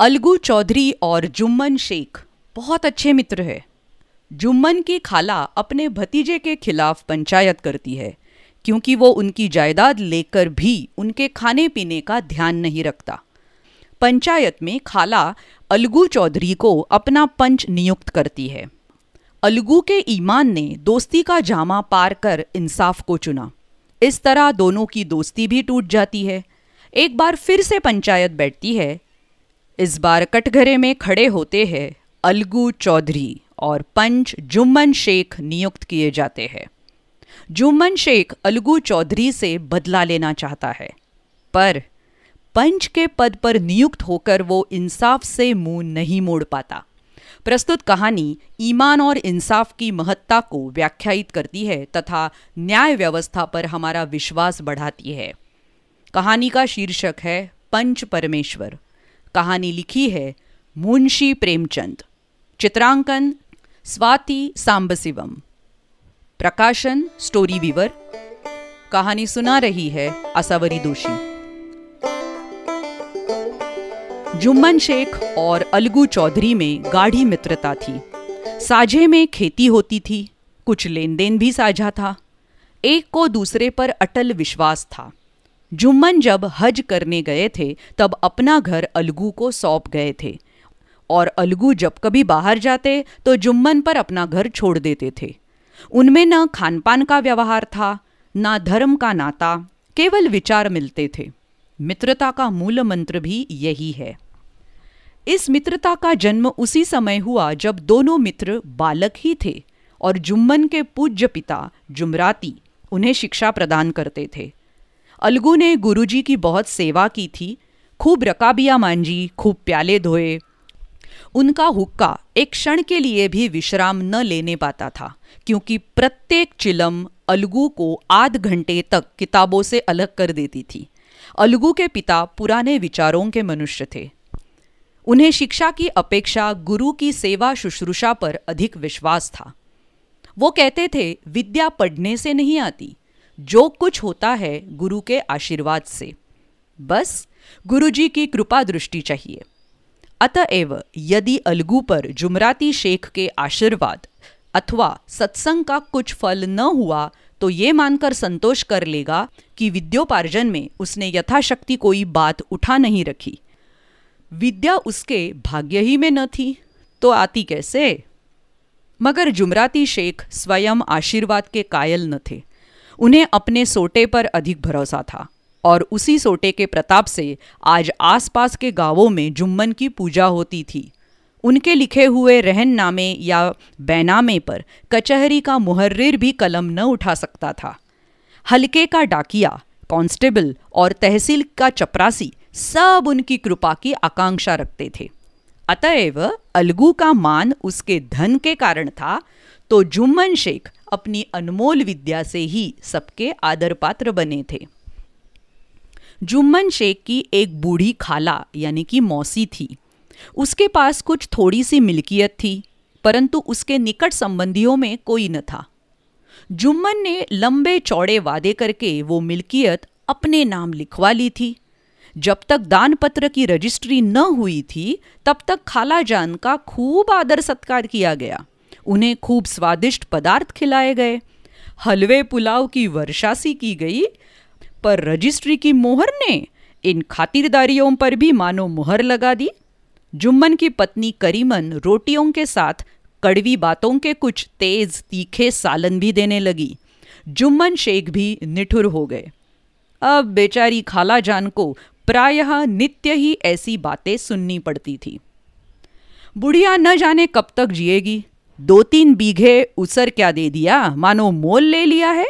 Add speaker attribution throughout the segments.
Speaker 1: अलगू चौधरी और जुम्मन शेख। बहुत अच्छे मित्र है। जुम्मन की खाला अपने भतीजे के खिलाफ पंचायत करती है, क्योंकि वो उनकी जायदाद लेकर भी उनके खाने पीने का ध्यान नहीं रखता। पंचायत में खाला अलगू चौधरी को अपना पंच नियुक्त करती है। अलगू के ईमान ने दोस्ती का जामा पार कर इंसाफ को चुना। इस तरह दोनों की दोस्ती भी टूट जाती है। एक बार फिर से पंचायत बैठती है इस बार कटघरे में खड़े होते हैं अलगू चौधरी और पंच जुम्मन शेख नियुक्त किए जाते हैं। जुम्मन शेख अलगू चौधरी से बदला लेना चाहता है, पर पंच के पद पर नियुक्त होकर वो इंसाफ से मुँह नहीं मोड़ पाता। प्रस्तुत कहानी ईमान और इंसाफ की महत्ता को व्याख्यायित करती है तथा न्याय व्यवस्था पर हमारा विश्वास बढ़ाती है। कहानी का शीर्षक है, पंच परमेश्वर। कहानी लिखी है मुंशी प्रेमचंद। चित्रांकन, स्वाति सांबशिवम। प्रकाशन स्टोरी वीवर कहानी सुना रही है असावरी दोषी। जुम्मन शेख और अलगू चौधरी में गाढ़ी मित्रता थी। साझे में खेती होती थी, कुछ लेन देन भी साझा था। एक को दूसरे पर अटल विश्वास था। जुम्मन जब हज करने गए थे, तब अपना घर अलगू को सौंप गए थे। और अलगू जब कभी बाहर जाते तो जुम्मन पर अपना घर छोड़ देते थे। उनमें न खान पान का व्यवहार था, न धर्म का नाता, केवल विचार मिलते थे। मित्रता का मूल मंत्र भी यही है। इस मित्रता का जन्म उसी समय हुआ जब दोनों मित्र बालक ही थे, और जुम्मन के पूज्य पिता जुमराती उन्हें शिक्षा प्रदान करते थे। अलगू ने गुरुजी की बहुत सेवा की थी। खूब रकाबिया मांजी, खूब प्याले धोए। उनका हुक्का एक क्षण के लिए भी विश्राम न लेने पाता था, क्योंकि प्रत्येक चिलम अलगू को आध घंटे तक किताबों से अलग कर देती थी। अलगू के पिता पुराने विचारों के मनुष्य थे। उन्हें शिक्षा की अपेक्षा गुरु की सेवा शुश्रूषा पर अधिक विश्वास था। वो कहते थे, विद्या पढ़ने से नहीं आती जो कुछ होता है गुरु के आशीर्वाद से। बस गुरुजी की कृपा दृष्टि चाहिए। अतएव यदि अलगू पर जुमराती शेख के आशीर्वाद अथवा सत्संग का कुछ फल न हुआ तो ये मानकर संतोष कर लेगा कि विद्योपार्जन में उसने यथाशक्ति कोई बात उठा नहीं रखी। विद्या उसके भाग्य ही में न थी तो आती कैसे? मगर जुमराती शेख स्वयं आशीर्वाद के कायल न थे। उन्हें अपने सोटे पर अधिक भरोसा था और उसी सोटे के प्रताप से आज आसपास के गाँवों में जुम्मन की पूजा होती थी। उनके लिखे हुए रहननामे या बैनामे पर कचहरी का मुहर्रिर भी कलम न उठा सकता था। हल्के का डाकिया, कांस्टेबल और तहसील का चपरासी सब उनकी कृपा की आकांक्षा रखते थे। अतएव अलगू का मान उसके धन के कारण था तो जुम्मन शेख अपनी अनमोल विद्या से ही सबके आदर पात्र बने थे। जुम्मन शेख की एक बूढ़ी खाला, यानी कि मौसी थी। उसके पास कुछ थोड़ी सी मिल्कियत थी, परंतु उसके निकट संबंधियों में कोई न था। जुम्मन ने लंबे चौड़े वादे करके वो मिल्कियत अपने नाम लिखवा ली थी। जब तक दान पत्र की रजिस्ट्री न हुई थी, तब तक खाला जान का खूब आदर सत्कार किया गया। उन्हें खूब स्वादिष्ट पदार्थ खिलाए गए। हलवे पुलाव की वर्षा सी की गई, पर रजिस्ट्री की मोहर ने इन खातिरदारियों पर भी मानो मुहर लगा दी। जुम्मन की पत्नी करीमन रोटियों के साथ कड़वी बातों के कुछ तेज तीखे सालन भी देने लगी। जुम्मन शेख भी निठुर हो गए। अब बेचारी खाला जान को प्रायः नित्य ही ऐसी बातें सुननी पड़ती थी। बुढ़िया न जाने कब तक जिएगी। दो तीन बीघे उसर क्या दे दिया? मानो मोल ले लिया है?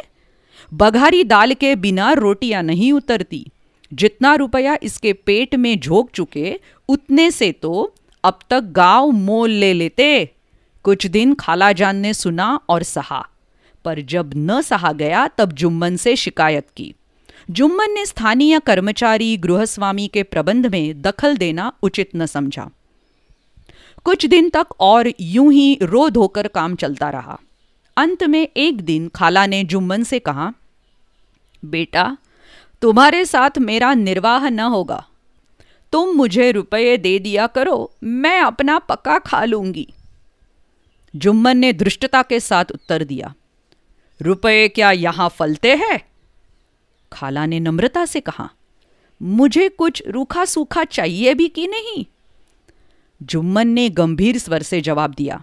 Speaker 1: बघारी दाल के बिना रोटियाँ नहीं उतरती। जितना रुपया इसके पेट में झोंक चुके, उतने से तो अब तक गाँव मोल ले लेते। कुछ दिन खाला जान ने सुना और सहा। पर जब न सहा गया, तब जुम्मन से शिकायत की। जुम्मन ने स्थानीय कर्मचारी गृहस्वामी के प्रबंध में दखल देना उचित न समझा। कुछ दिन तक और यूँ ही रो धोकर काम चलता रहा। अंत में एक दिन खाला ने जुम्मन से कहा, बेटा, तुम्हारे साथ मेरा निर्वाह न होगा। तुम मुझे रुपये दे दिया करो, मैं अपना पक्का खा लूँगी। जुम्मन ने दृष्टता के साथ उत्तर दिया, रुपये क्या यहाँ फलते हैं? खाला ने नम्रता से कहा, मुझे कुछ रूखा सूखा चाहिए भी कि नहीं? जुम्मन ने गंभीर स्वर से जवाब दिया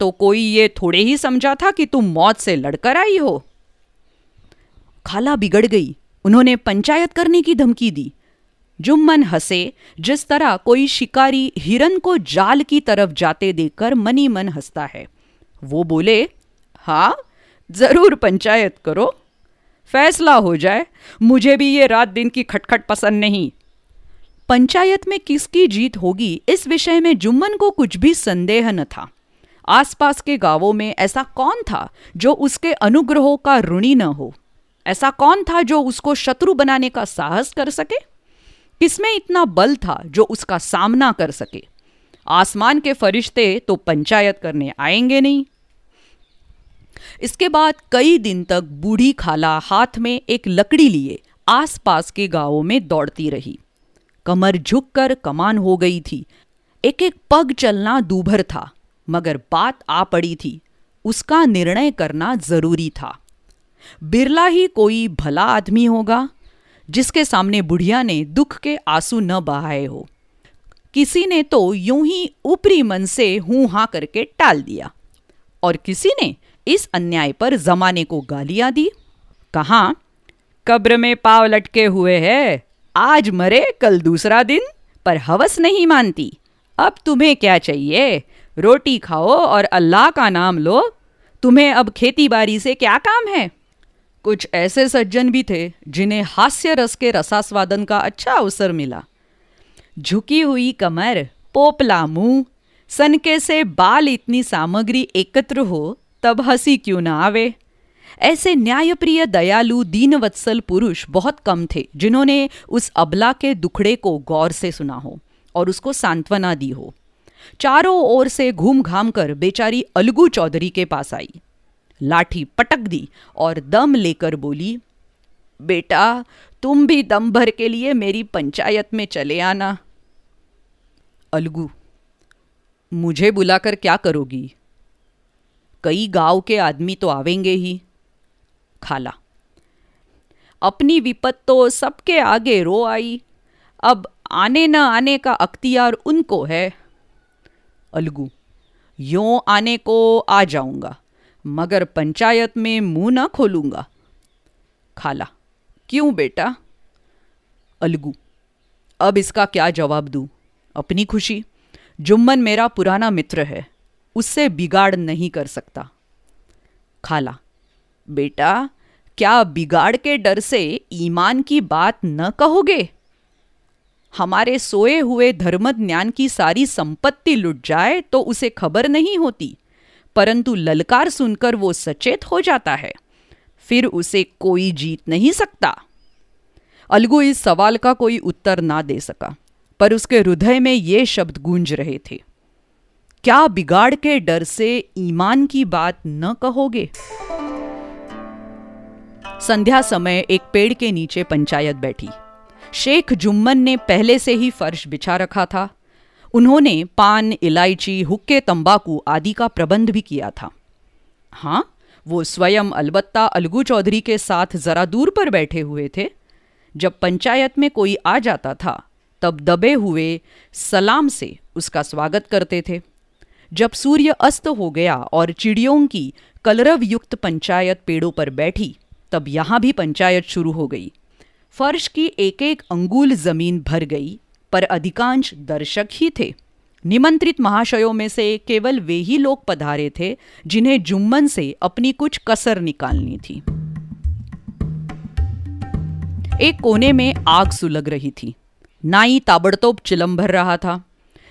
Speaker 1: तो कोई ये थोड़े ही समझा था कि तुम मौत से लड़कर आई हो? खाला बिगड़ गई। उन्होंने पंचायत करने की धमकी दी। जुम्मन हंसे, जिस तरह कोई शिकारी हिरन को जाल की तरफ़ जाते देखकर मनी मन हंसता है। वो बोले हाँ ज़रूर पंचायत करो। फैसला हो जाए। मुझे भी ये रात दिन की खटखट पसंद नहीं। पंचायत में किसकी जीत होगी, इस विषय में जुम्मन को कुछ भी संदेह न था। आसपास के गाँवों में ऐसा कौन था जो उसके अनुग्रहों का ऋणी न हो? ऐसा कौन था जो उसको शत्रु बनाने का साहस कर सके? किसमें इतना बल था जो उसका सामना कर सके? आसमान के फरिश्ते तो पंचायत करने आएँगे नहीं। इसके बाद कई दिन तक बूढ़ी खाला हाथ में एक लकड़ी लिए आसपास के गाँवों में दौड़ती रही। कमर झुककर कमान हो गई थी। एक एक पग चलना दूभर था, मगर बात आ पड़ी थी। उसका निर्णय करना ज़रूरी था। बिरला ही कोई भला आदमी होगा, जिसके सामने बुढ़िया ने दुख के आँसू न बहाए हो। किसी ने तो यूँ ही ऊपरी मन से हूँ हाँ करके टाल दिया, और किसी ने इस अन्याय पर जमाने को गालियाँ दी। कहा? कब्र में पाव लटके हुए है। आज मरे, कल दूसरा दिन, पर हवस नहीं मानती। अब तुम्हें क्या चाहिए? रोटी खाओ और अल्लाह का नाम लो। तुम्हें अब खेती बाड़ी से क्या काम है? कुछ ऐसे सज्जन भी थे, जिन्हें हास्य रस के रसास्वादन का अच्छा अवसर मिला। झुकी हुई कमर, पोपला मुँह, सनके से बाल इतनी सामग्री एकत्र हो, तब हँसी क्यों ना आवे? ऐसे न्यायप्रिय दयालु दीनवत्सल पुरुष बहुत कम थे, जिन्होंने उस अबला के दुखड़े को गौर से सुना हो और उसको सांत्वना दी हो। चारों ओर से घूम घाम कर बेचारी अलगू चौधरी के पास आई। लाठी पटक दी और दम लेकर बोली, बेटा, तुम भी दम भर के लिए मेरी पंचायत में चले आना। अलगू, मुझे बुलाकर क्या करोगी? कई गाँव के आदमी तो आवेंगे ही। खाला। अपनी विपत तो सबके आगे रो आई। अब आने न आने का अख्तियार उनको है। अलगू, यों आने को आ जाऊँगा, मगर पंचायत में मुँह ना खोलूँगा। खाला, क्यों बेटा? अलगू, अब इसका क्या जवाब दूँ? अपनी खुशी, जुम्मन मेरा पुराना मित्र है, उससे बिगाड़ नहीं कर सकता। खाला बेटा, क्या बिगाड़ के डर से ईमान की बात न कहोगे? हमारे सोए हुए धर्म ज्ञान की सारी संपत्ति लुट जाए तो उसे खबर नहीं होती, परंतु ललकार सुनकर वो सचेत हो जाता है। फिर उसे कोई जीत नहीं सकता। अलगू इस सवाल का कोई उत्तर ना दे सका, पर उसके हृदय में ये शब्द गूंज रहे थे। क्या बिगाड़ के डर से ईमान की बात न कहोगे? संध्या समय एक पेड़ के नीचे पंचायत बैठी। शेख जुम्मन ने पहले से ही फर्श बिछा रखा था। उन्होंने पान, इलायची, हुक्के, तंबाकू आदि का प्रबंध भी किया था। हाँ वो स्वयं अलबत्ता अलगू चौधरी के साथ जरा दूर पर बैठे हुए थे। जब पंचायत में कोई आ जाता था, तब दबे हुए सलाम से उसका स्वागत करते थे। जब सूर्य अस्त हो गया और चिड़ियों की कलरव युक्त पंचायत पेड़ों पर बैठी तब यहाँ भी पंचायत शुरू हो गई। फर्श की एक एक अंगुल ज़मीन भर गई, पर अधिकांश दर्शक ही थे। निमंत्रित महाशयों में से केवल वे ही लोग पधारे थे, जिन्हें जुम्मन से अपनी कुछ कसर निकालनी थी। एक कोने में आग सुलग रही थी। नाई ताबड़तोब चिलम भर रहा था।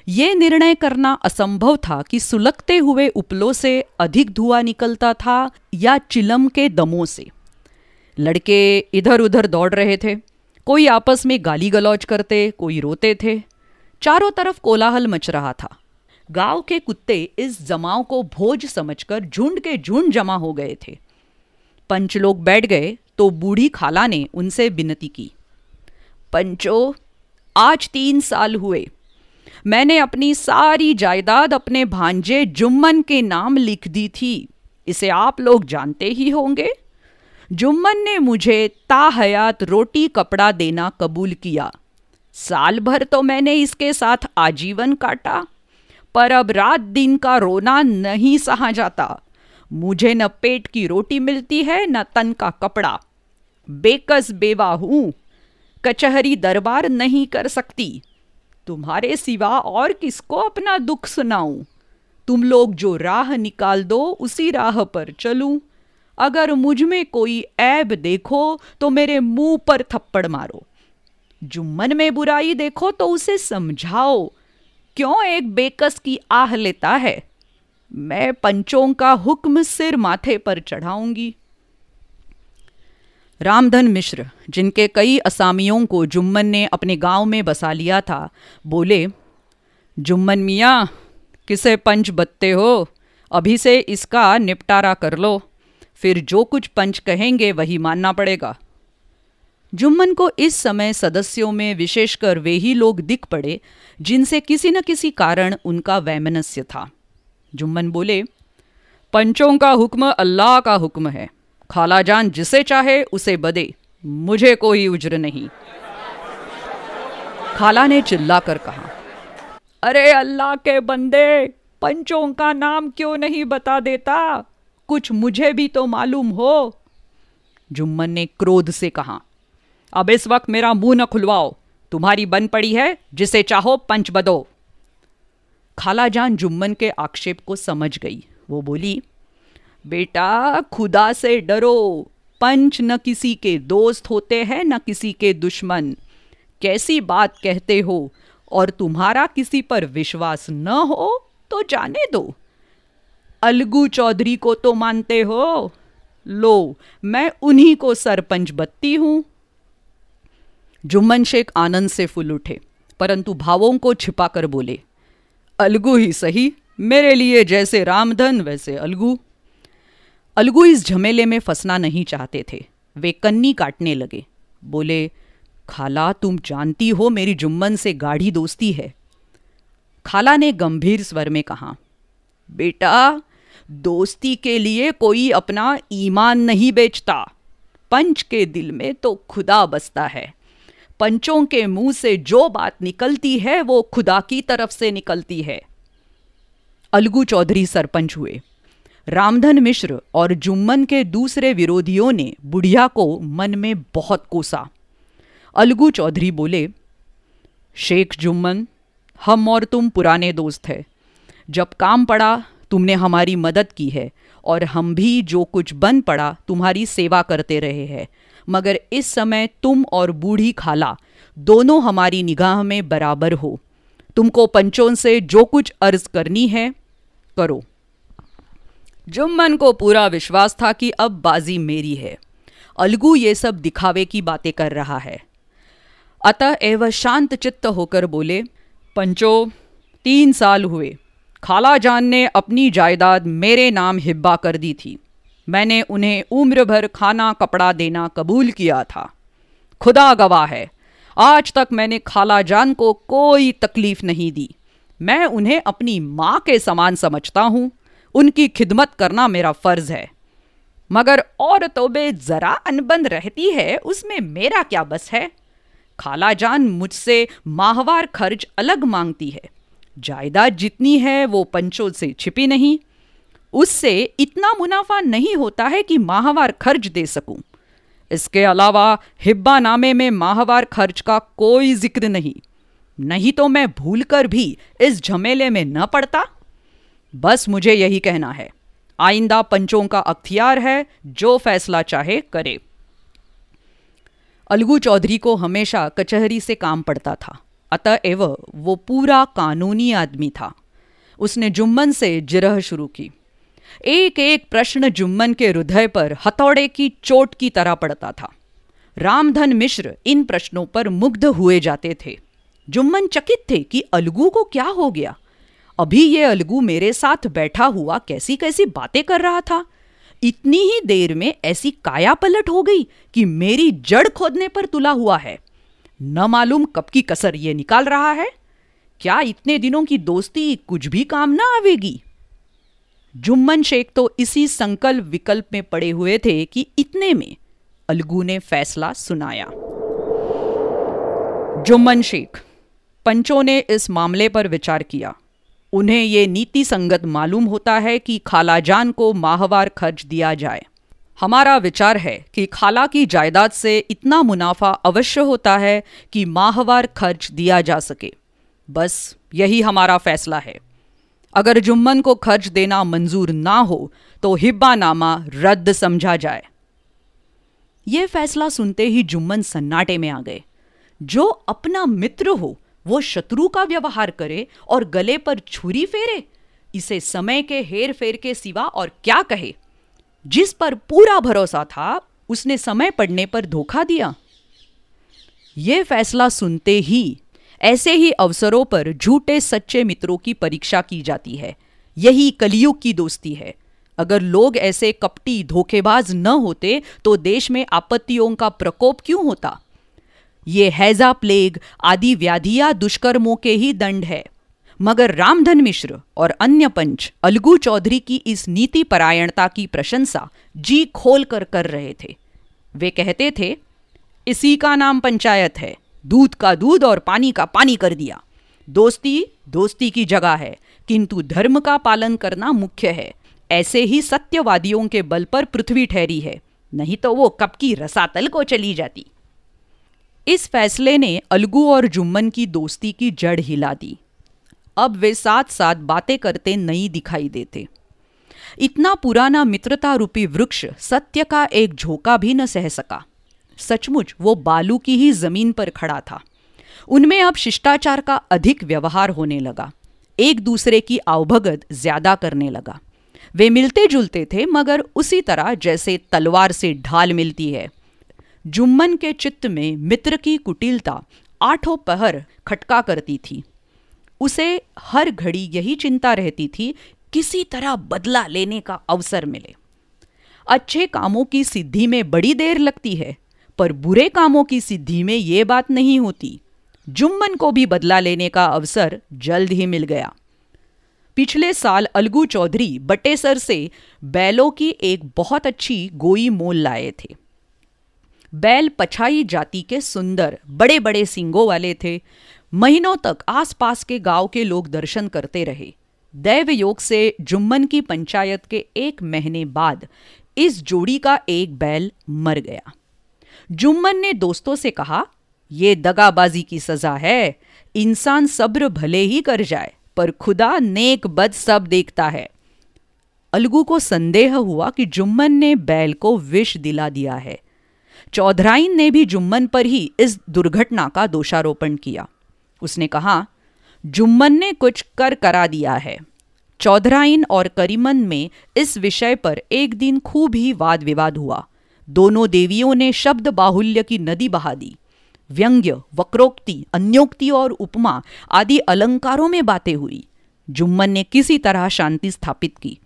Speaker 1: ये निर्णय करना असंभव था कि सुलगते हुए उपलों से अधिक धुआँ निकलता था या चिलम के दमों से। लड़के इधर उधर दौड़ रहे थे। कोई आपस में गाली गलौज करते, कोई रोते थे। चारों तरफ़ कोलाहल मच रहा था। गाँव के कुत्ते इस जमाव को भोज समझकर झुंड के झुंड जमा हो गए थे। पंच लोग बैठ गए तो बूढ़ी खाला ने उनसे विनती की। पंचो, आज तीन साल हुए। मैंने अपनी सारी जायदाद अपने भांजे जुम्मन के नाम लिख दी थी। इसे आप लोग जानते ही होंगे। जुम्मन ने मुझे ताहयात रोटी कपड़ा देना कबूल किया। साल भर तो मैंने इसके साथ आजीवन काटा, पर अब रात दिन का रोना नहीं सहा जाता। मुझे न पेट की रोटी मिलती है, न तन का कपड़ा। बेकस बेवा हूँ, कचहरी दरबार नहीं कर सकती। तुम्हारे सिवा और किसको अपना दुख सुनाऊं? तुम लोग जो राह निकाल दो, उसी राह पर चलूँ। अगर मुझमें कोई ऐब देखो तो मेरे मुँह पर थप्पड़ मारो। जुम्मन में बुराई देखो तो उसे समझाओ, क्यों एक बेकस की आह लेता है? मैं पंचों का हुक्म सिर माथे पर चढ़ाऊँगी। रामधन मिश्र, जिनके कई असामियों को जुम्मन ने अपने गाँव में बसा लिया था, बोले, जुम्मन मियाँ, किसे पंच बत्ते हो? अभी से इसका निपटारा कर लो। फिर जो कुछ पंच कहेंगे वही मानना पड़ेगा। जुम्मन को इस समय सदस्यों में विशेषकर वे ही लोग दिख पड़े, जिनसे किसी न किसी कारण उनका वैमनस्य था। जुम्मन बोले, पंचों का हुक्म अल्लाह का हुक्म है। खालाजान जिसे चाहे उसे बदे, मुझे कोई उज्र नहीं। खाला ने चिल्लाकर कहा, अरे अल्लाह के बंदे, पंचों का नाम क्यों नहीं बता देता? कुछ मुझे भी तो मालूम हो। जुम्मन ने क्रोध से कहा, अब इस वक्त मेरा मुँह न खुलवाओ। तुम्हारी बन पड़ी है, जिसे चाहो पंच बदो। खाला जान जुम्मन के आक्षेप को समझ गई। वो बोली, बेटा, खुदा से डरो। पंच न किसी के दोस्त होते हैं, न किसी के दुश्मन। कैसी बात कहते हो? और तुम्हारा किसी पर विश्वास न हो तो जाने दो। अलगू चौधरी को तो मानते हो। लो, मैं उन्हीं को सरपंच बत्ती हूँ। जुम्मन शेख आनंद से फुल उठे, परंतु भावों को छिपाकर बोले, अलगू ही सही, मेरे लिए जैसे रामधन वैसे अलगू। अलगू इस झमेले में फंसना नहीं चाहते थे, वे कन्नी काटने लगे। बोले, खाला, तुम जानती हो मेरी जुम्मन से गाढ़ी दोस्ती है। खाला ने गंभीर स्वर में कहा बेटा, दोस्ती के लिए कोई अपना ईमान नहीं बेचता। पंच के दिल में तो खुदा बसता है। पंचों के मुँह से जो बात निकलती है, वो खुदा की तरफ़ से निकलती है। अलगू चौधरी सरपंच हुए। रामधन मिश्र और जुम्मन के दूसरे विरोधियों ने बुढ़िया को मन में बहुत कोसा। अलगू चौधरी बोले, शेख जुम्मन, हम और तुम पुराने दोस्त हैं। जब काम पड़ा, तुमने हमारी मदद की है, और हम भी जो कुछ बन पड़ा, तुम्हारी सेवा करते रहे हैं। मगर इस समय तुम और बूढ़ी खाला, दोनों हमारी निगाह में बराबर हो। तुमको पंचों से जो कुछ अर्ज़ करनी है, करो। जुम्मन को पूरा विश्वास था कि अब बाजी मेरी है, अलगू ये सब दिखावे की बातें कर रहा है। अतः एवं शांत चित्त होकर बोले, पंचो, तीन साल हुए खाला जान ने अपनी जायदाद मेरे नाम हिब्बा कर दी थी। मैंने उन्हें उम्र भर खाना कपड़ा देना कबूल किया था। खुदा गवाह है, आज तक मैंने खाला जान को कोई तकलीफ़ नहीं दी। मैं उन्हें अपनी माँ के समान समझता हूँ, उनकी खिदमत करना मेरा फ़र्ज़ है। मगर औरतों में जरा अनबन रहती है, उसमें मेरा क्या बस है? खाला जान मुझसे माहवार खर्च अलग मांगती है। जायदाद जितनी है, वो पंचों से छिपी नहीं। उससे इतना मुनाफा नहीं होता है कि माहवार खर्च दे सकूँ। इसके अलावा हिब्बा नामे में माहवार खर्च का कोई ज़िक्र नहीं। नहीं तो मैं भूलकर भी इस झमेले में न पड़ता। बस मुझे यही कहना है। आइंदा पंचों का अख्तियार है, जो फैसला चाहे करे। अलगू चौधरी को हमेशा कचहरी से काम पड़ता था। अतएव वो पूरा कानूनी आदमी था। उसने जुम्मन से जिरह शुरू की। एक एक प्रश्न जुम्मन के हृदय पर हथौड़े की चोट की तरह पड़ता था। रामधन मिश्र इन प्रश्नों पर मुग्ध हुए जाते थे। जुम्मन चकित थे कि अलगू को क्या हो गया? अभी ये अलगू मेरे साथ बैठा हुआ कैसी कैसी बातें कर रहा था? इतनी ही देर में ऐसी काया पलट हो गई कि मेरी जड़ खोदने पर तुला हुआ है। न मालूम कब की कसर ये निकाल रहा है। क्या इतने दिनों की दोस्ती कुछ भी काम ना आवेगी? जुम्मन शेख तो इसी संकल्प विकल्प में पड़े हुए थे कि इतने में अलगू ने फैसला सुनाया। जुम्मन शेख, पंचों ने इस मामले पर विचार किया। उन्हें ये नीति संगत मालूम होता है कि खालाजान को माहवार खर्च दिया जाए। हमारा विचार है कि खाला की जायदाद से इतना मुनाफा अवश्य होता है कि माहवार खर्च दिया जा सके। बस यही हमारा फैसला है। अगर जुम्मन को खर्च देना मंजूर ना हो तो हिब्बा नामा रद्द समझा जाए। यह फैसला सुनते ही जुम्मन सन्नाटे में आ गए। जो अपना मित्र हो, वो शत्रु का व्यवहार करे और गले पर छुरी फेरे। इसे समय के हेर फेर के सिवा और क्या कहे? जिस पर पूरा भरोसा था, उसने समय पड़ने पर धोखा दिया। यह फैसला सुनते ही, ऐसे ही अवसरों पर झूठे सच्चे मित्रों की परीक्षा की जाती है। यही कलियुग की दोस्ती है। अगर लोग ऐसे कपटी धोखेबाज न होते तो देश में आपत्तियों का प्रकोप क्यों होता? ये हैजा प्लेग, आदि व्याधिया दुष्कर्मों के ही दंड है। मगर रामधन मिश्र और अन्य पंच अलगू चौधरी की इस नीति परायणता की प्रशंसा जी खोल कर कर रहे थे। वे कहते थे, इसी का नाम पंचायत है, दूध का दूध और पानी का पानी कर दिया। दोस्ती दोस्ती की जगह है, किंतु धर्म का पालन करना मुख्य है। ऐसे ही सत्यवादियों के बल पर पृथ्वी ठहरी है, नहीं तो वो कब की रसातल को चली जाती। इस फैसले ने अलगू और जुम्मन की दोस्ती की जड़ हिला दी। अब वे साथ साथ बातें करते नहीं दिखाई देते। इतना पुराना मित्रता रूपी वृक्ष सत्य का एक झोंका भी न सह सका। सचमुच वो बालू की ही ज़मीन पर खड़ा था। उनमें अब शिष्टाचार का अधिक व्यवहार होने लगा। एक दूसरे की आवभगत ज़्यादा करने लगा। वे मिलते जुलते थे, मगर उसी तरह जैसे तलवार से ढाल मिलती है। जुम्मन के चित्त में मित्र की कुटिलता आठों पहर खटका करती थी। उसे हर घड़ी यही चिंता रहती थी, किसी तरह बदला लेने का अवसर मिले। अच्छे कामों की सिद्धि में बड़ी देर लगती है, पर बुरे कामों की सिद्धि में ये बात नहीं होती। जुम्मन को भी बदला लेने का अवसर जल्द ही मिल गया। पिछले साल अलगू चौधरी बटेसर से बैलों की एक बहुत अच्छी गोई मोल लाए थे। बैल पछाई जाति के सुंदर बड़े बड़े सिंगों वाले थे। महीनों तक आसपास के गाँव के लोग दर्शन करते रहे। दैव योग से जुम्मन की पंचायत के एक महीने बाद इस जोड़ी का एक बैल मर गया। जुम्मन ने दोस्तों से कहा यह दगाबाजी की सजा है। इंसान सब्र भले ही कर जाए, पर खुदा नेक बद सब देखता है। अलगू को संदेह हुआ कि जुम्मन ने बैल को विष दिला दिया है। चौधराइन ने भी जुम्मन पर ही इस दुर्घटना का दोषारोपण किया। उसने कहा, जुम्मन ने कुछ कर करा दिया है। चौधराइन और करीमन में इस विषय पर एक दिन खूब ही वाद विवाद हुआ। दोनों देवियों ने शब्द बाहुल्य की नदी बहा दी। व्यंग्य, वक्रोक्ति, अन्योक्ति और उपमा आदि अलंकारों में बातें हुई। जुम्मन ने किसी तरह शांति स्थापित की।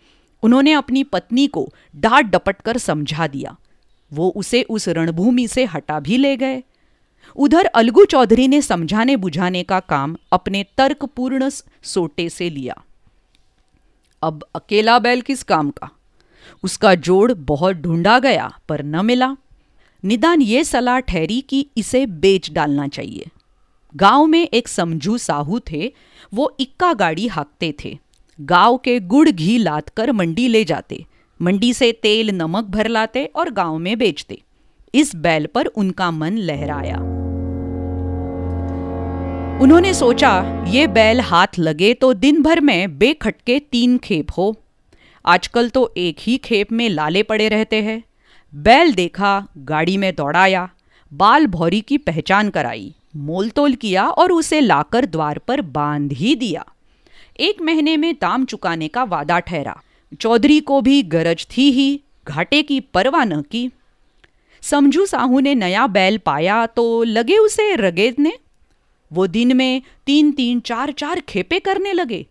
Speaker 1: उन्होंने अपनी पत्नी को डांट डपट कर समझा दिया। वो उसे उस रणभूमि से हटा भी ले गए। उधर अलगू चौधरी ने समझाने बुझाने का काम अपने तर्कपूर्ण सोटे से लिया। अब अकेला बैल किस काम का? उसका जोड़ बहुत ढूंढा गया, पर न मिला। निदान ये सलाह ठहरी कि इसे बेच डालना चाहिए। गाँव में एक समझू साहू थे, वो इक्का गाड़ी हाँकते थे। गाँव के गुड़ घी लाद कर मंडी ले जाते। मंडी से तेल, नमक भर लाते और गाँव में बेचते। इस बैल पर उनका मन लहराया। उन्होंने सोचा, ये बैल हाथ लगे तो दिन भर में बेखटके तीन खेप हो। आजकल तो एक ही खेप में लाले पड़े रहते हैं। बैल देखा, गाड़ी में दौड़ाया, बाल भौरी की पहचान कराई मोल तोल किया और उसे लाकर द्वार पर बाँध ही दिया। एक महीने में दाम चुकाने का वादा ठहरा। चौधरी को भी गरज थी ही, घाटे की परवाह न की। समझू साहू ने नया बैल पाया तो लगे उसे रगेदने। वो दिन में तीन तीन चार चार खेपे करने लगे।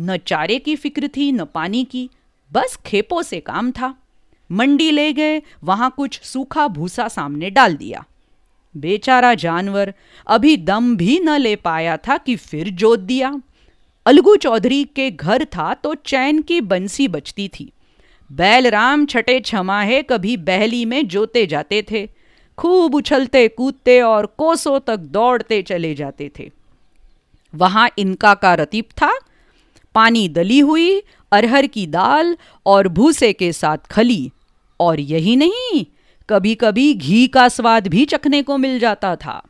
Speaker 1: न चारे की फ़िक्र थी, न पानी की, बस खेपों से काम था। मंडी ले गए, वहाँ कुछ सूखा भूसा सामने डाल दिया। बेचारा जानवर अभी दम भी न ले पाया था कि फिर जोत दिया। अलगू चौधरी के घर था तो चैन की बंसी बचती थी। बैल राम छठे छमाहे कभी बहली में जोते जाते थे। खूब उछलते कूदते और कोसों तक दौड़ते चले जाते थे। वहाँ इनका का रतीब था। पानी दली हुई, अरहर की दाल और भूसे के साथ खली। और यही नहीं कभी कभी घी का स्वाद भी चखने को मिल जाता था।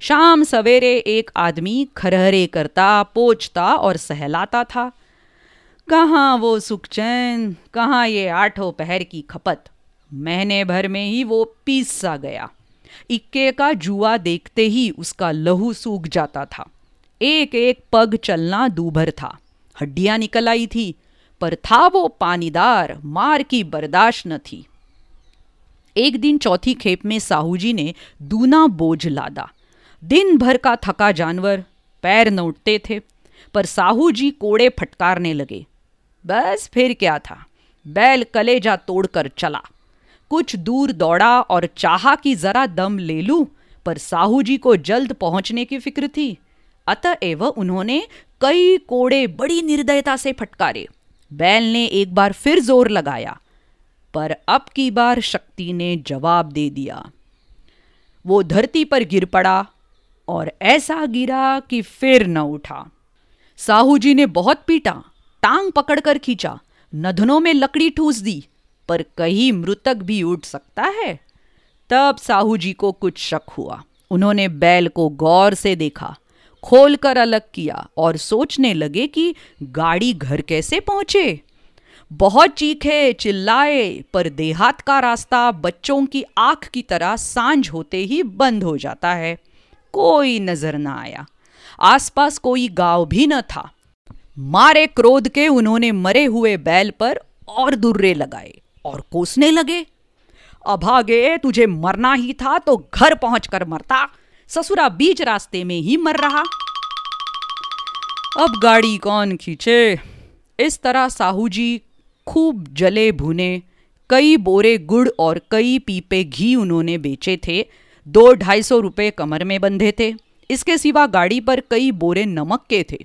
Speaker 1: शाम सवेरे एक आदमी खरहरे करता, पोछता और सहलाता था। कहाँ वो सुख चैन, कहाँ ये आठों पहर की खपत। महीने भर में ही वो पीस सा गया। इक्के का जुआ देखते ही उसका लहू सूख जाता था। एक एक पग चलना दूभर था। हड्डियाँ निकल आई थी, पर था वो पानीदार, मार की बर्दाश्त न थी। एक दिन चौथी खेप में साहू जी ने दूना बोझ लादा। दिन भर का थका जानवर, पैर न उठते थे, पर साहू जी कोड़े फटकारने लगे। बस फिर क्या था? बैल कलेजा तोड़कर चला। कुछ दूर दौड़ा और चाहा कि जरा दम ले लूँ, पर साहू जी को जल्द पहुँचने की फ़िक्र थी। अतएव उन्होंने कई कोड़े बड़ी निर्दयता से फटकारे। बैल ने एक बार फिर ज़ोर लगाया, पर अब की बार शक्ति ने जवाब दे दिया। वो धरती पर गिर पड़ा और ऐसा गिरा कि फिर न उठा। साहू जी ने बहुत पीटा। टांग पकड़कर खींचा। नधनों में लकड़ी ठूस दी, पर कहीं मृतक भी उठ सकता है? तब साहू जी को कुछ शक हुआ। उन्होंने बैल को गौर से देखा, खोलकर अलग किया और सोचने लगे कि गाड़ी घर कैसे पहुँचे। बहुत चीखे, चिल्लाए, पर देहात का रास्ता बच्चों की आँख की तरह साँझ होते ही बंद हो जाता है। कोई नज़र न आया। आसपास कोई गाँव भी न था। मारे क्रोध के उन्होंने मरे हुए बैल पर और दुर्रे लगाए और कोसने लगे। अभागे तुझे मरना ही था तो घर पहुंचकर मरता। ससुरा बीच रास्ते में ही मर रहा। अब गाड़ी कौन खींचे? इस तरह साहू जी खूब जले भुने। कई बोरे गुड़ और कई पीपे घी उन्होंने बेचे थे। दो ढाई सौ रुपये कमर में बंधे थे। इसके सिवा गाड़ी पर कई बोरे नमक के थे।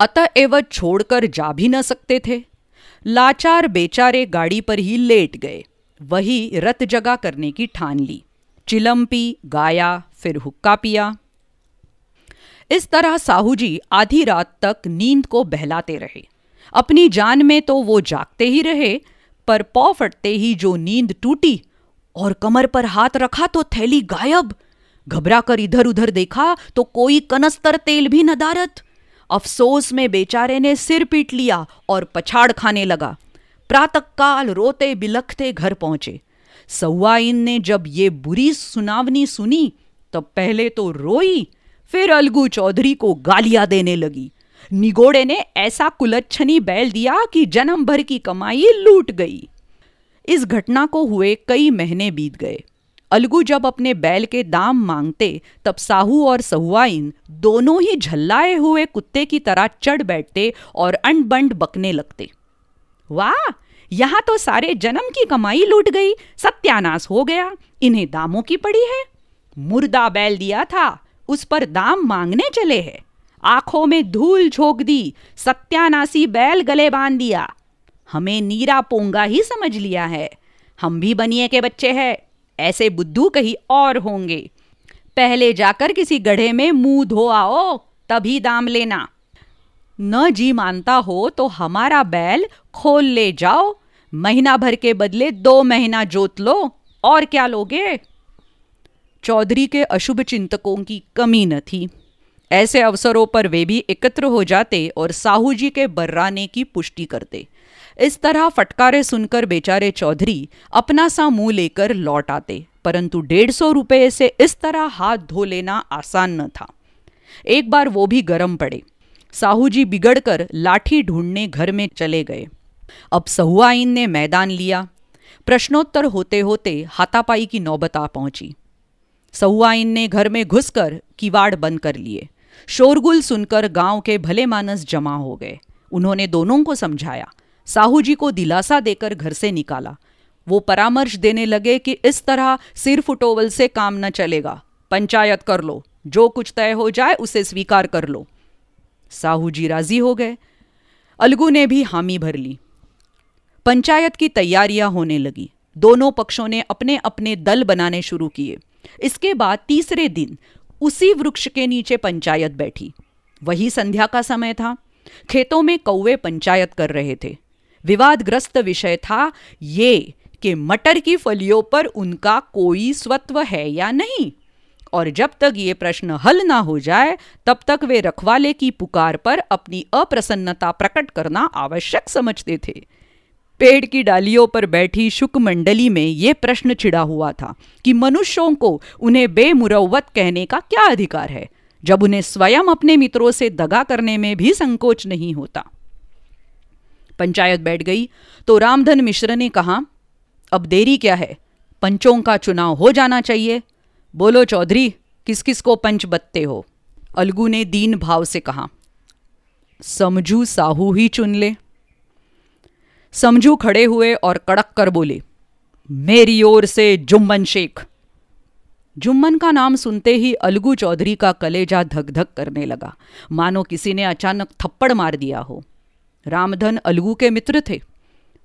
Speaker 1: अतएव छोड़कर जा भी न सकते थे। लाचार बेचारे गाड़ी पर ही लेट गए। वही रत जगा करने की ठान ली। चिलम पी गाया, फिर हुक्का पिया। इस तरह साहू जी आधी रात तक नींद को बहलाते रहे। अपनी जान में तो वो जागते ही रहे, पर पौ फटते ही जो नींद टूटी और कमर पर हाथ रखा तो थैली गायब। घबरा कर इधर उधर देखा तो कोई कनस्तर तेल भी नदारत अफसोस में बेचारे ने सिर पीट लिया और पछाड़ खाने लगा। प्रातःकाल रोते बिलखते घर पहुँचे। सवाइन ने जब ये बुरी सुनावनी सुनी, तब पहले तो रोई, फिर अलगू चौधरी को गालियाँ देने लगी। निगोड़े ने ऐसा कुलच्छनी बैल दिया कि जन्म भर की कमाई लूट गई। इस घटना को हुए कई महीने बीत गए। अलगू जब अपने बैल के दाम मांगते, तब साहू और सहुआइन दोनों ही झल्लाए हुए कुत्ते की तरह चढ़ बैठते और अंड बकने लगते। वाह! यहाँ तो सारे जन्म की कमाई लूट गई, सत्यानाश हो गया। इन्हें दामों की पड़ी है। मुर्दा बैल दिया था, उस पर दाम मांगने चले हैं। आँखों में धूल झोंक दी, सत्यानाशी बैल गले बाँध दिया। हमें नीरा पोंगा ही समझ लिया है। हम भी बनिए के बच्चे हैं। ऐसे बुद्धू कहीं और होंगे। पहले जाकर किसी गढ़े में मुँह धो आओ, तभी दाम लेना। न जी मानता हो तो हमारा बैल खोल ले जाओ। महीना भर के बदले दो महीना जोत लो। और क्या लोगे? चौधरी के अशुभ चिंतकों की कमी न थी। ऐसे अवसरों पर वे भी एकत्र हो जाते और साहू जी के बर्राने की पुष्टि करते। इस तरह फटकारे सुनकर बेचारे चौधरी अपना सा मुँह लेकर लौट आते, परंतु डेढ़ सौ रुपये से इस तरह हाथ धो लेना आसान न था। एक बार वो भी गर्म पड़े। साहू जी बिगड़कर लाठी ढूँढने घर में चले गए। अब सहुआइन ने मैदान लिया। प्रश्नोत्तर होते होते हाथापाई की नौबत आ पहुँची। सहुआइन ने घर में घुसकर किवाड़ बंद कर लिए। शोरगुल सुनकर गाँव के भले मानस जमा हो गए। उन्होंने दोनों को समझाया। साहू जी को दिलासा देकर घर से निकाला। वो परामर्श देने लगे कि इस तरह सिर फुटोवल से काम न चलेगा। पंचायत कर लो। जो कुछ तय हो जाए, उसे स्वीकार कर लो। साहू जी राज़ी हो गए। अलगू ने भी हामी भर ली। पंचायत की तैयारियाँ होने लगी। दोनों पक्षों ने अपने अपने दल बनाने शुरू किए। इसके बाद तीसरे दिन उसी वृक्ष के नीचे पंचायत बैठी। वही संध्या का समय था। खेतों में कौवे पंचायत कर रहे थे। विवादग्रस्त विषय था ये कि मटर की फलियों पर उनका कोई स्वत्व है या नहीं। और जब तक ये प्रश्न हल ना हो जाए, तब तक वे रखवाले की पुकार पर अपनी अप्रसन्नता प्रकट करना आवश्यक समझते थे। पेड़ की डालियों पर बैठी शुक मंडली में ये प्रश्न छिड़ा हुआ था कि मनुष्यों को उन्हें बेमुरवत कहने का क्या अधिकार है, जब उन्हें स्वयं अपने मित्रों से दगा करने में भी संकोच नहीं होता। पंचायत बैठ गई। तो रामधन मिश्र ने कहा, अब देरी क्या है? पंचों का चुनाव हो जाना चाहिए। बोलो चौधरी किस किस को पंच बत्ते हो? अलगू ने दीन भाव से कहा, समझू साहू ही चुन ले। समझू खड़े हुए और कड़क कर बोले, मेरी ओर से जुम्मन शेख। जुम्मन का नाम सुनते ही अलगू चौधरी का कलेजा धक धक करने लगा। मानो किसी ने अचानक थप्पड़ मार दिया हो। रामधन अलगू के मित्र थे।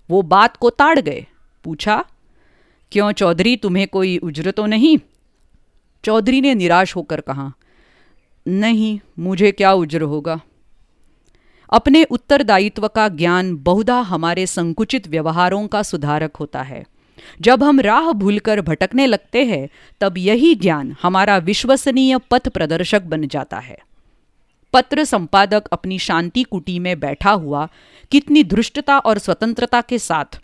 Speaker 1: वो बात को ताड़ गए। पूछा, क्यों चौधरी, तुम्हें कोई उज्र तो नहीं? चौधरी ने निराश होकर कहा, नहीं, मुझे क्या उज्र होगा? अपने उत्तरदायित्व का ज्ञान बहुधा हमारे संकुचित व्यवहारों का सुधारक होता है। जब हम राह भूलकर भटकने लगते हैं, तब यही ज्ञान हमारा विश्वसनीय पथ प्रदर्शक बन जाता है। पत्र संपादक अपनी शांति कुटी में बैठा हुआ, कितनी धृष्टता और स्वतंत्रता के साथ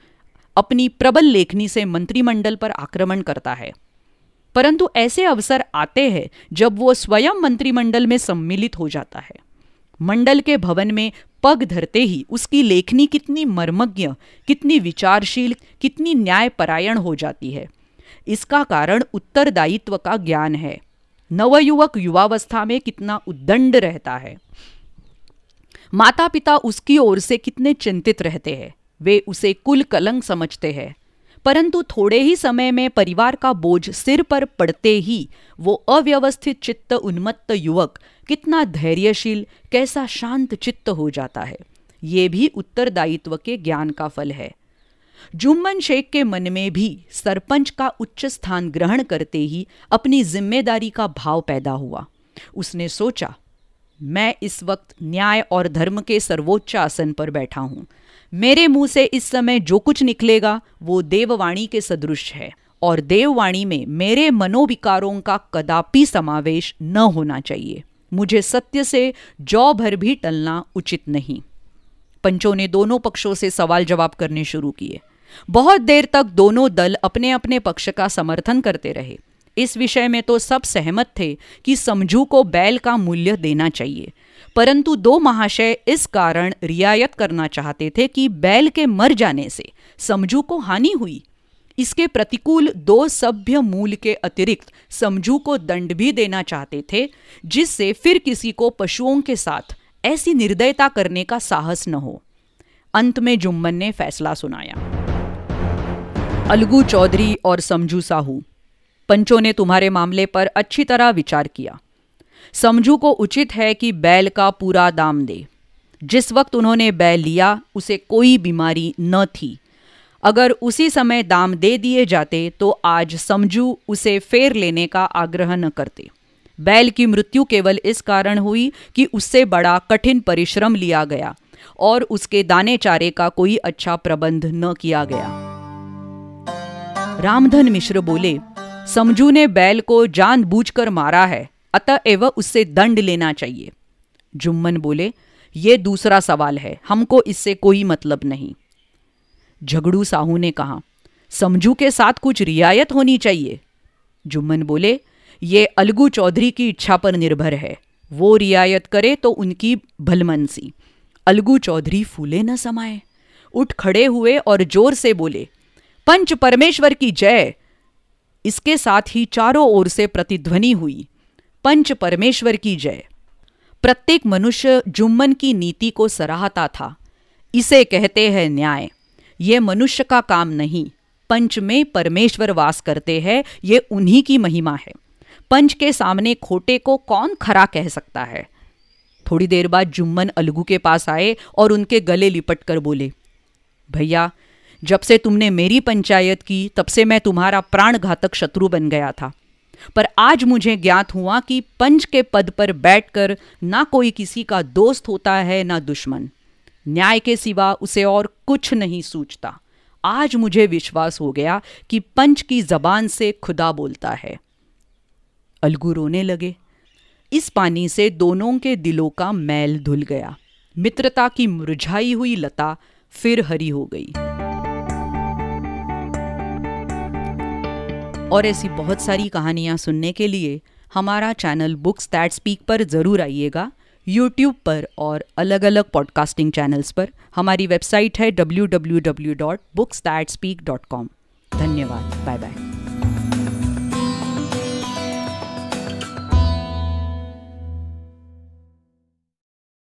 Speaker 1: अपनी प्रबल लेखनी से मंत्रिमंडल पर आक्रमण करता है। परंतु ऐसे अवसर आते हैं जब वो स्वयं मंत्रिमंडल में सम्मिलित हो जाता है। मंडल के भवन में पग धरते ही उसकी लेखनी कितनी मर्मज्ञ, कितनी विचारशील, कितनी न्यायपरायण हो जाती है। इसका कारण उत्तरदायित्व का ज्ञान है। नवयुवक युवावस्था में कितना उद्दंड रहता है। माता पिता उसकी ओर से कितने चिंतित रहते हैं। वे उसे कुल कलंक समझते हैं। परंतु थोड़े ही समय में परिवार का बोझ सिर पर पड़ते ही वो अव्यवस्थित चित्त उन्मत्त युवक कितना धैर्यशील, कैसा शांत चित्त हो जाता है। ये भी उत्तरदायित्व के ज्ञान का फल है। जुम्मन शेख के मन में भी सरपंच का उच्च स्थान ग्रहण करते ही अपनी ज़िम्मेदारी का भाव पैदा हुआ। उसने सोचा, मैं इस वक्त न्याय और धर्म के सर्वोच्च आसन पर बैठा हूँ। मेरे मुँह से इस समय जो कुछ निकलेगा, वो देववाणी के सदृश है और देववाणी में मेरे मनोविकारों का कदापि समावेश न होना चाहिए। मुझे सत्य से जौ भर भी टलना उचित नहीं। पंचों ने दोनों पक्षों से सवाल जवाब करने शुरू किए। बहुत देर तक दोनों दल अपने अपने पक्ष का समर्थन करते रहे। इस विषय में तो सब सहमत थे कि समझू को बैल का मूल्य देना चाहिए। परंतु दो महाशय इस कारण रियायत करना चाहते थे कि बैल के मर जाने से समझू को हानि हुई। इसके प्रतिकूल दो सभ्य मूल के अतिरिक्त समझू को दंड भी देना चाहते थे, जिससे फिर किसी को पशुओं के साथ ऐसी निर्दयता करने का साहस न हो। अंत में जुम्मन ने फैसला सुनाया। अलगू चौधरी और समझू साहू, पंचों ने तुम्हारे मामले पर अच्छी तरह विचार किया। समझू को उचित है कि बैल का पूरा दाम दे। जिस वक्त उन्होंने बैल लिया, उसे कोई बीमारी न थी। अगर उसी समय दाम दे दिए जाते तो आज समझू उसे फेर लेने का आग्रह न करते। बैल की मृत्यु केवल इस कारण हुई कि उससे बड़ा कठिन परिश्रम लिया गया और उसके दाने चारे का कोई अच्छा प्रबंध न किया गया। रामधन मिश्र बोले, समझू ने बैल को जानबूझकर मारा है अतएव उससे दंड लेना चाहिए। जुम्मन बोले, ये दूसरा सवाल है, हमको इससे कोई मतलब नहीं। झगड़ू साहू ने कहा, समझू के साथ कुछ रियायत होनी चाहिए? जुम्मन बोले ये अलगू चौधरी की इच्छा पर निर्भर है। वो रियायत करे तो उनकी भलमनसी। अलगू चौधरी फूले न समाए उठ खड़े हुए और ज़ोर से बोले, पंच परमेश्वर की जय! इसके साथ ही चारों ओर से प्रतिध्वनि हुई, पंच परमेश्वर की जय! प्रत्येक मनुष्य जुम्मन की नीति को सराहता था। इसे कहते हैं न्याय। ये मनुष्य का काम नहीं, पंच में परमेश्वर वास करते हैं, ये उन्हीं की महिमा है। पंच के सामने खोटे को कौन खरा कह सकता है? थोड़ी देर बाद जुम्मन अलगू के पास आए और उनके गले लिपट कर बोले, भैया, जब से तुमने मेरी पंचायत की, तब से मैं तुम्हारा प्राण घातक शत्रु बन गया था। पर आज मुझे ज्ञात हुआ कि पंच के पद पर बैठकर ना कोई किसी का दोस्त होता है, ना दुश्मन। न्याय के सिवा उसे और कुछ नहीं सूझता। आज मुझे विश्वास हो गया कि पंच की जबान से खुदा बोलता है। अलगू रोने लगे। इस पानी से दोनों के दिलों का मैल धुल गया। मित्रता की मुरझाई हुई लता फिर हरी हो गई। और ऐसी बहुत सारी कहानियाँ सुनने के लिए हमारा चैनल बुक्स दैट स्पीक पर ज़रूर आइएगा। यूट्यूब पर और अलग अलग पॉडकास्टिंग चैनल्स पर। हमारी वेबसाइट है W W W dot books dot com धन्यवाद। Bye bye